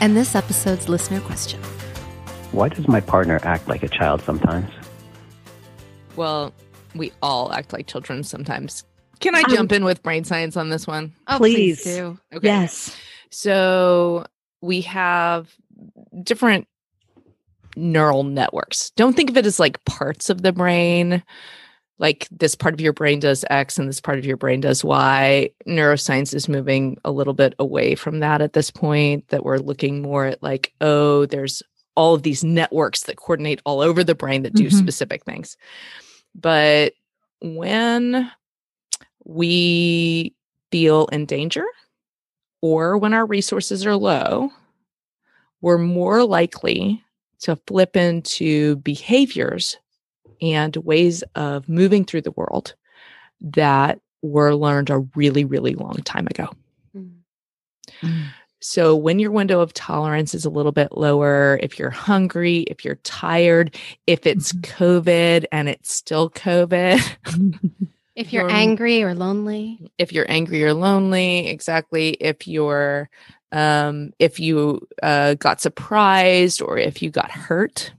And this episode's listener question Why does my partner act like a child sometimes? Well, we all act like children sometimes. Can I um, jump in with brain science on this one? Oh, Please. please do. Okay. Yes. So we have different neural networks. Don't think of it as like parts of the brain, like this part of your brain does X and this part of your brain does Y. Neuroscience is moving a little bit away from that at this point, that we're looking more at like, oh, there's all of these networks that coordinate all over the brain that do Mhm. specific things. But when we feel in danger or when our resources are low, we're more likely to flip into behaviors and ways of moving through the world that were learned a really, really long time ago. Mm. So, when your window of tolerance is a little bit lower, if you're hungry, if you're tired, if it's COVID and it's still COVID, If you're You're- angry or lonely, if you're angry or lonely, exactly. If you're, um, if you uh, got surprised or if you got hurt,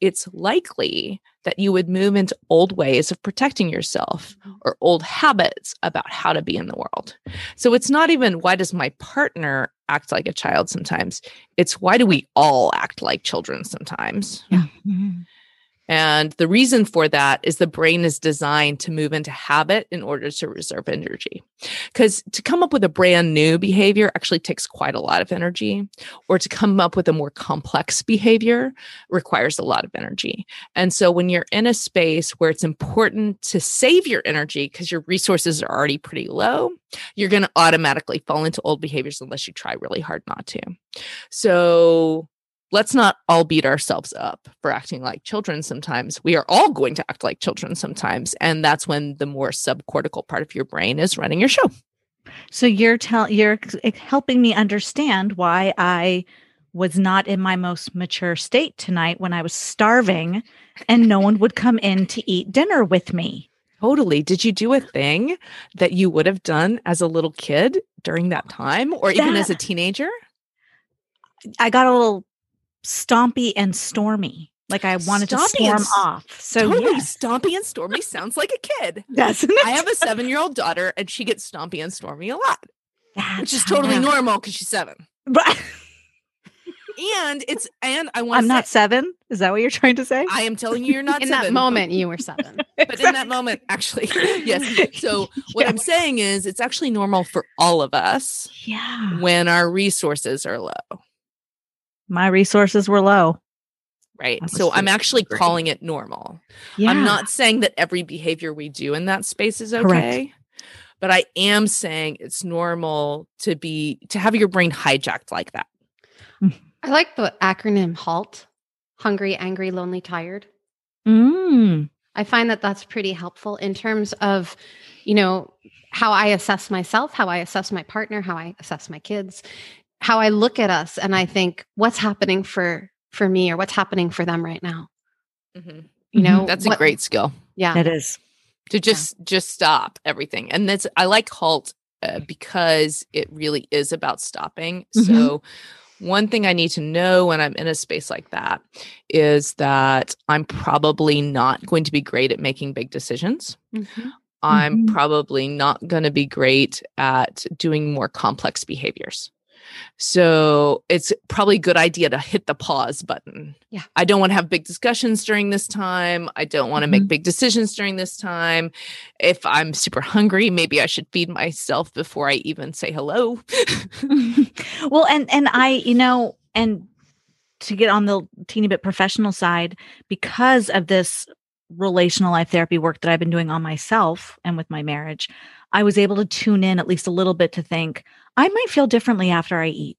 it's likely that you would move into old ways of protecting yourself or old habits about how to be in the world. So it's not even why does my partner act like a child sometimes? It's why do we all act like children sometimes? Mhm. And the reason for that is the brain is designed to move into habit in order to reserve energy. Because to come up with a brand new behavior actually takes quite a lot of energy, or to come up with a more complex behavior requires a lot of energy. And so when you're in a space where it's important to save your energy because your resources are already pretty low, you're going to automatically fall into old behaviors unless you try really hard not to. So let's not all beat ourselves up for acting like children sometimes. We are all going to act like children sometimes. And that's when the more subcortical part of your brain is running your show. So you're tell you're helping me understand why I was not in my most mature state tonight when I was starving and no one would come in to eat dinner with me. Totally. Did you do a thing that you would have done as a little kid during that time or even as a teenager? I got a little stompy and stormy. Like I wanted to Stompy and storm s- off. So totally. yes, Stompy and Stormy sounds like a kid. doesn't it? I have a seven year old daughter and she gets Stompy and Stormy a lot, That's which is totally normal because she's seven. But And it's, and I want I'm to not say, seven. Is that what you're trying to say? I am telling you, you're not in seven. that moment, you were seven. but in that moment actually yes so what i'm saying is it's actually normal for all of us yeah. when our resources are low My resources were low. right so was i'm actually Great. calling it normal Yeah. i'm not saying that every behavior we do in that space is okay Correct. but i am saying it's normal to be to have your brain hijacked like that I like the acronym HALT hungry, angry, lonely, tired. Mm. I find that that's pretty helpful in terms of, you know, how I assess myself, how I assess my partner, how I assess my kids, how I look at us and I think what's happening for for me or what's happening for them right now. Mhm. You know, That's what- a great skill yeah. It is. to just just stop everything. And that's I like halt uh, because it really is about stopping. Mhm. So one thing I need to know when I'm in a space like that is that I'm probably not going to be great at making big decisions. Mhm. I'm Mhm. probably not going to be great at doing more complex behaviors. So it's probably a good idea to hit the pause button. Yeah. I don't want to have big discussions during this time. I don't want to make Mhm. big decisions during this time. If I'm super hungry, maybe I should feed myself before I even say hello. well, and and I, you know, and to get on the teeny bit professional side, because of this relational life therapy work that I've been doing on myself and with my marriage, I was able to tune in at least a little bit to think I might feel differently after I eat.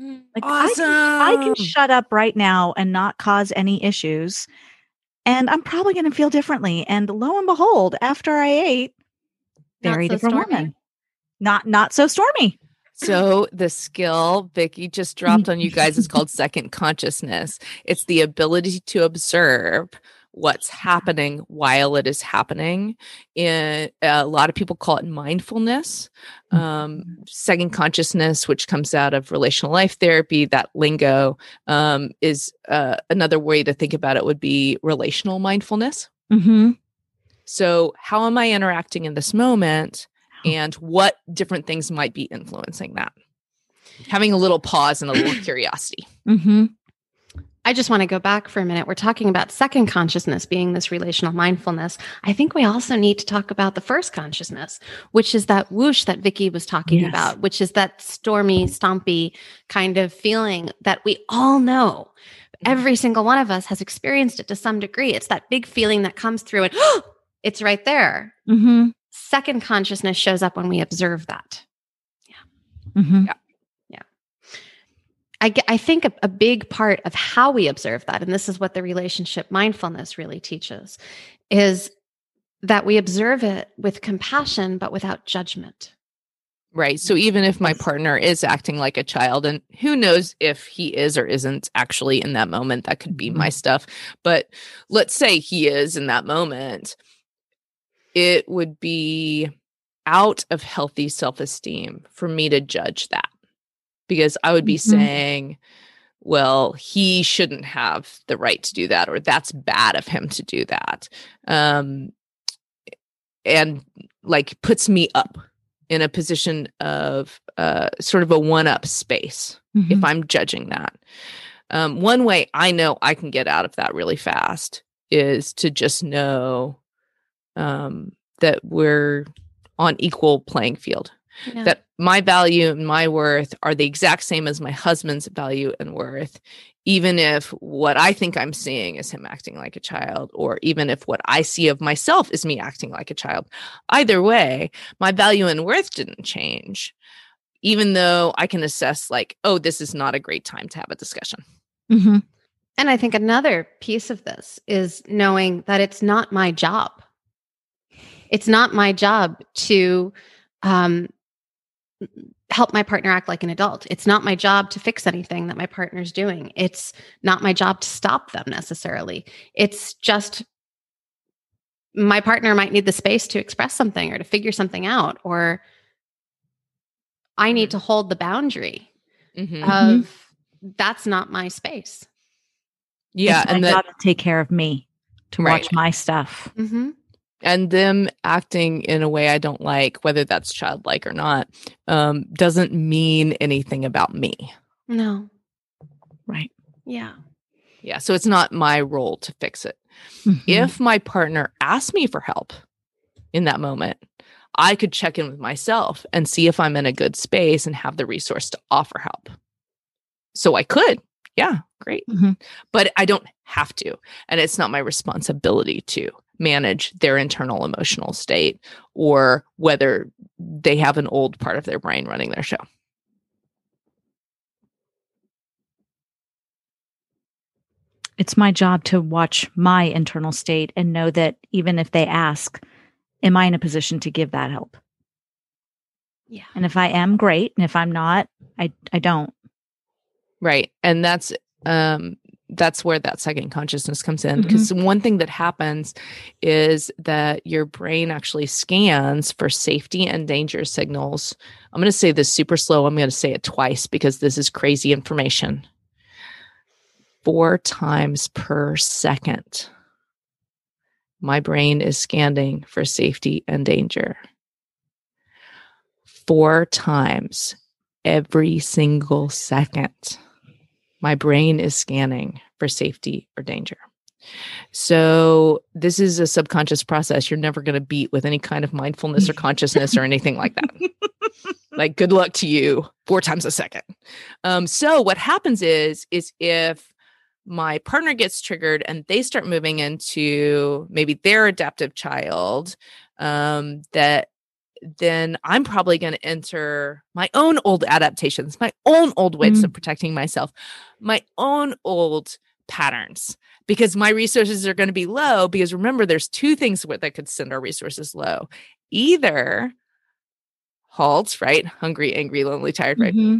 Mm, like I can, I can shut up right now and not cause any issues. And I'm probably going to feel differently. And lo and behold, after I ate, very so different stormy. woman. Not not so stormy. So the skill Vicky just dropped on you guys is called second consciousness. It's the ability to observe what's happening while it is happening. In a lot of people call it mindfulness. Um, second consciousness, which comes out of relational life therapy, that lingo um, is uh, another way to think about it. Would be relational mindfulness. Mm-hmm. So, how am I interacting in this moment? And what different things might be influencing that? Having a little pause and a little curiosity. Mm-hmm. I just want to go back for a minute. We're talking about second consciousness being this relational mindfulness. I think we also need to talk about the first consciousness, which is that whoosh that Vicky was talking Yes. about, which is that stormy, stompy kind of feeling that we all know. Every single one of us has experienced it to some degree. It's that big feeling that comes through and it's right there. Mm-hmm. Second consciousness shows up when we observe that. Mm-hmm. I, I think a, a big part of how we observe that, and this is what the relationship mindfulness really teaches, is that we observe it with compassion, but without judgment. Right. So, even if my partner is acting like a child, and who knows if he is or isn't actually in that moment, that could be my mm-hmm. stuff. But let's say he is in that moment, it would be out of healthy self esteem for me to judge that because I would be Mhm. saying, well, he shouldn't have the right to do that, or that's bad of him to do that. Um, and like puts me up in a position of uh, sort of a one up space Mm-hmm. if I'm judging that. Um, one way I know I can get out of that really fast is to just know um, that we're on equal playing field Yeah. that my value and my worth are the exact same as my husband's value and worth even if what i think i'm seeing is him acting like a child or even if what i see of myself is me acting like a child either way my value and worth didn't change even though i can assess like oh this is not a great time to have a discussion Mm-hmm. And I think another piece of this is knowing that it's not my job. It's not my job to um, help my partner act like an adult. It's not my job to fix anything that my partner's doing. It's not my job to stop them necessarily. It's just my partner might need the space to express something or to figure something out, or I need to hold the boundary Mhm. of that's not my space. yeah it's my and that job to take care of me, to Right. watch my stuff. Mm-hmm. And them acting in a way I don't like, whether that's childlike or not, um, doesn't mean anything about me. No. Right. Yeah. Yeah. So it's not my role to fix it. Mhm. If my partner asks me for help in that moment, I could check in with myself and see if I'm in a good space and have the resource to offer help. So I could. Yeah, great. Mhm. But I don't have to. And it's not my responsibility to manage their internal emotional state or whether they have an old part of their brain running their show. it's my job to watch my internal state and know that even if they ask, am I in a position to give that help? Yeah. And if I am, great. And if I'm not, I I don't. Right. And that's um that's where that second consciousness comes in. Because mm-hmm. one thing that happens is that your brain actually scans for safety and danger signals. I'm going to say this super slow i'm going to say it twice because this is crazy information. Four times per second my brain is scanning for safety and danger. Four times every single second my brain is scanning for safety or danger. So, this is a subconscious process you're never going to beat with any kind of mindfulness or consciousness or anything like that. like, good luck to you four times a second. Um, so, what happens is, is if my partner gets triggered and they start moving into maybe their adaptive child, um, that then I'm probably going to enter my own old adaptations, my own old ways mm. of protecting myself, my own old patterns because my resources are going to be low. Because remember, there's two things that could send our resources low either halt, right? Hungry, angry, lonely, tired, right? Mm-hmm.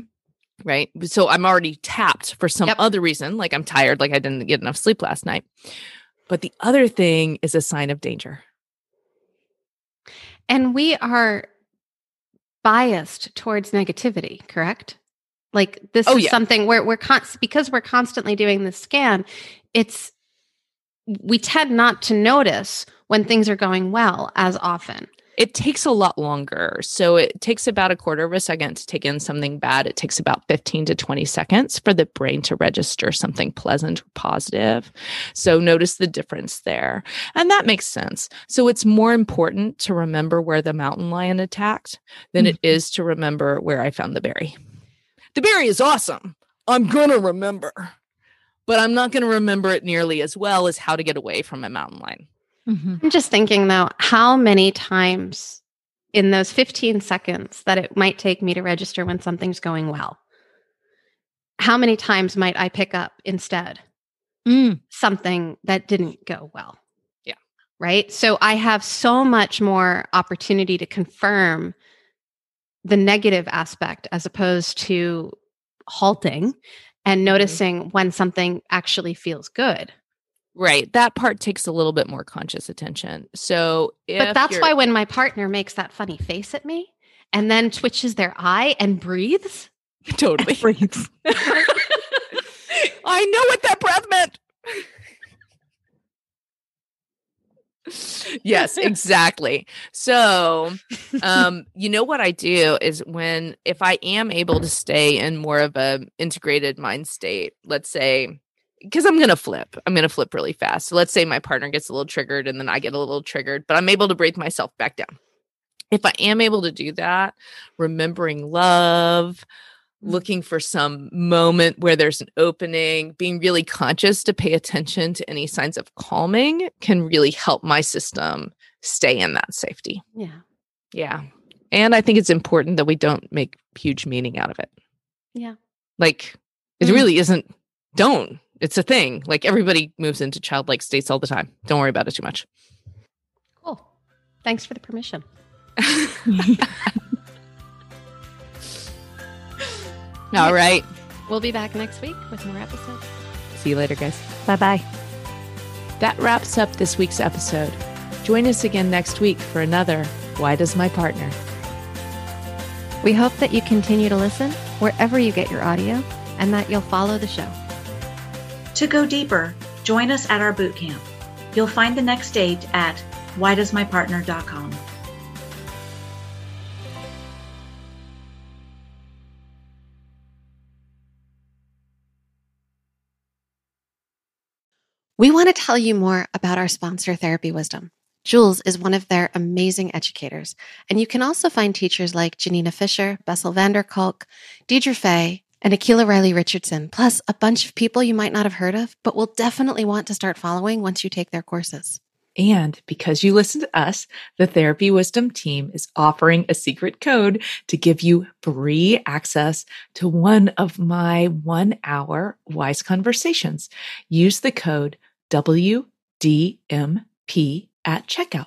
Right. So I'm already tapped for some yep. other reason, like I'm tired, like I didn't get enough sleep last night. But the other thing is a sign of danger. And we are biased towards negativity, correct? Like this oh, is yeah. something where we're con- because we're constantly doing the scan, it's we tend not to notice when things are going well as often. It takes a lot longer. So it takes about a quarter of a second to take in something bad. It takes about 15 to 20 seconds for the brain to register something pleasant or positive. So notice the difference there. And that makes sense. So it's more important to remember where the mountain lion attacked than mm-hmm. it is to remember where I found the berry. The berry is awesome. I'm going to remember, but I'm not going to remember it nearly as well as how to get away from a mountain lion. Mm-hmm. I'm just thinking though, how many times in those 15 seconds that it might take me to register when something's going well, how many times might I pick up instead mm. something that didn't go well? Yeah. Right. So I have so much more opportunity to confirm the negative aspect as opposed to halting and mm-hmm. noticing mm-hmm. when something actually feels good. Right. That part takes a little bit more conscious attention. So, but that's why when my partner makes that funny face at me and then twitches their eye and breathes, totally breathes. I know what that breath meant. yes, exactly. So, um, you know what I do is when if I am able to stay in more of a integrated mind state, let's say because I'm going to flip. I'm going to flip really fast. So let's say my partner gets a little triggered and then I get a little triggered, but I'm able to breathe myself back down. If I am able to do that, remembering love, mm. looking for some moment where there's an opening, being really conscious to pay attention to any signs of calming can really help my system stay in that safety. Yeah. Yeah. And I think it's important that we don't make huge meaning out of it. Yeah. Like it mm. really isn't don't it's a thing. Like everybody moves into childlike states all the time. Don't worry about it too much. Cool. Thanks for the permission. all right. We'll be back next week with more episodes. See you later, guys. Bye bye. That wraps up this week's episode. Join us again next week for another Why Does My Partner? We hope that you continue to listen wherever you get your audio and that you'll follow the show. To go deeper, join us at our boot camp. You'll find the next date at whydoesmypartner.com. We want to tell you more about our sponsor, Therapy Wisdom. Jules is one of their amazing educators, and you can also find teachers like Janina Fisher, Bessel van der Kolk, Deirdre Fay, and Akila Riley Richardson, plus a bunch of people you might not have heard of, but will definitely want to start following once you take their courses. And because you listen to us, the Therapy Wisdom team is offering a secret code to give you free access to one of my one hour wise conversations. Use the code WDMP at checkout.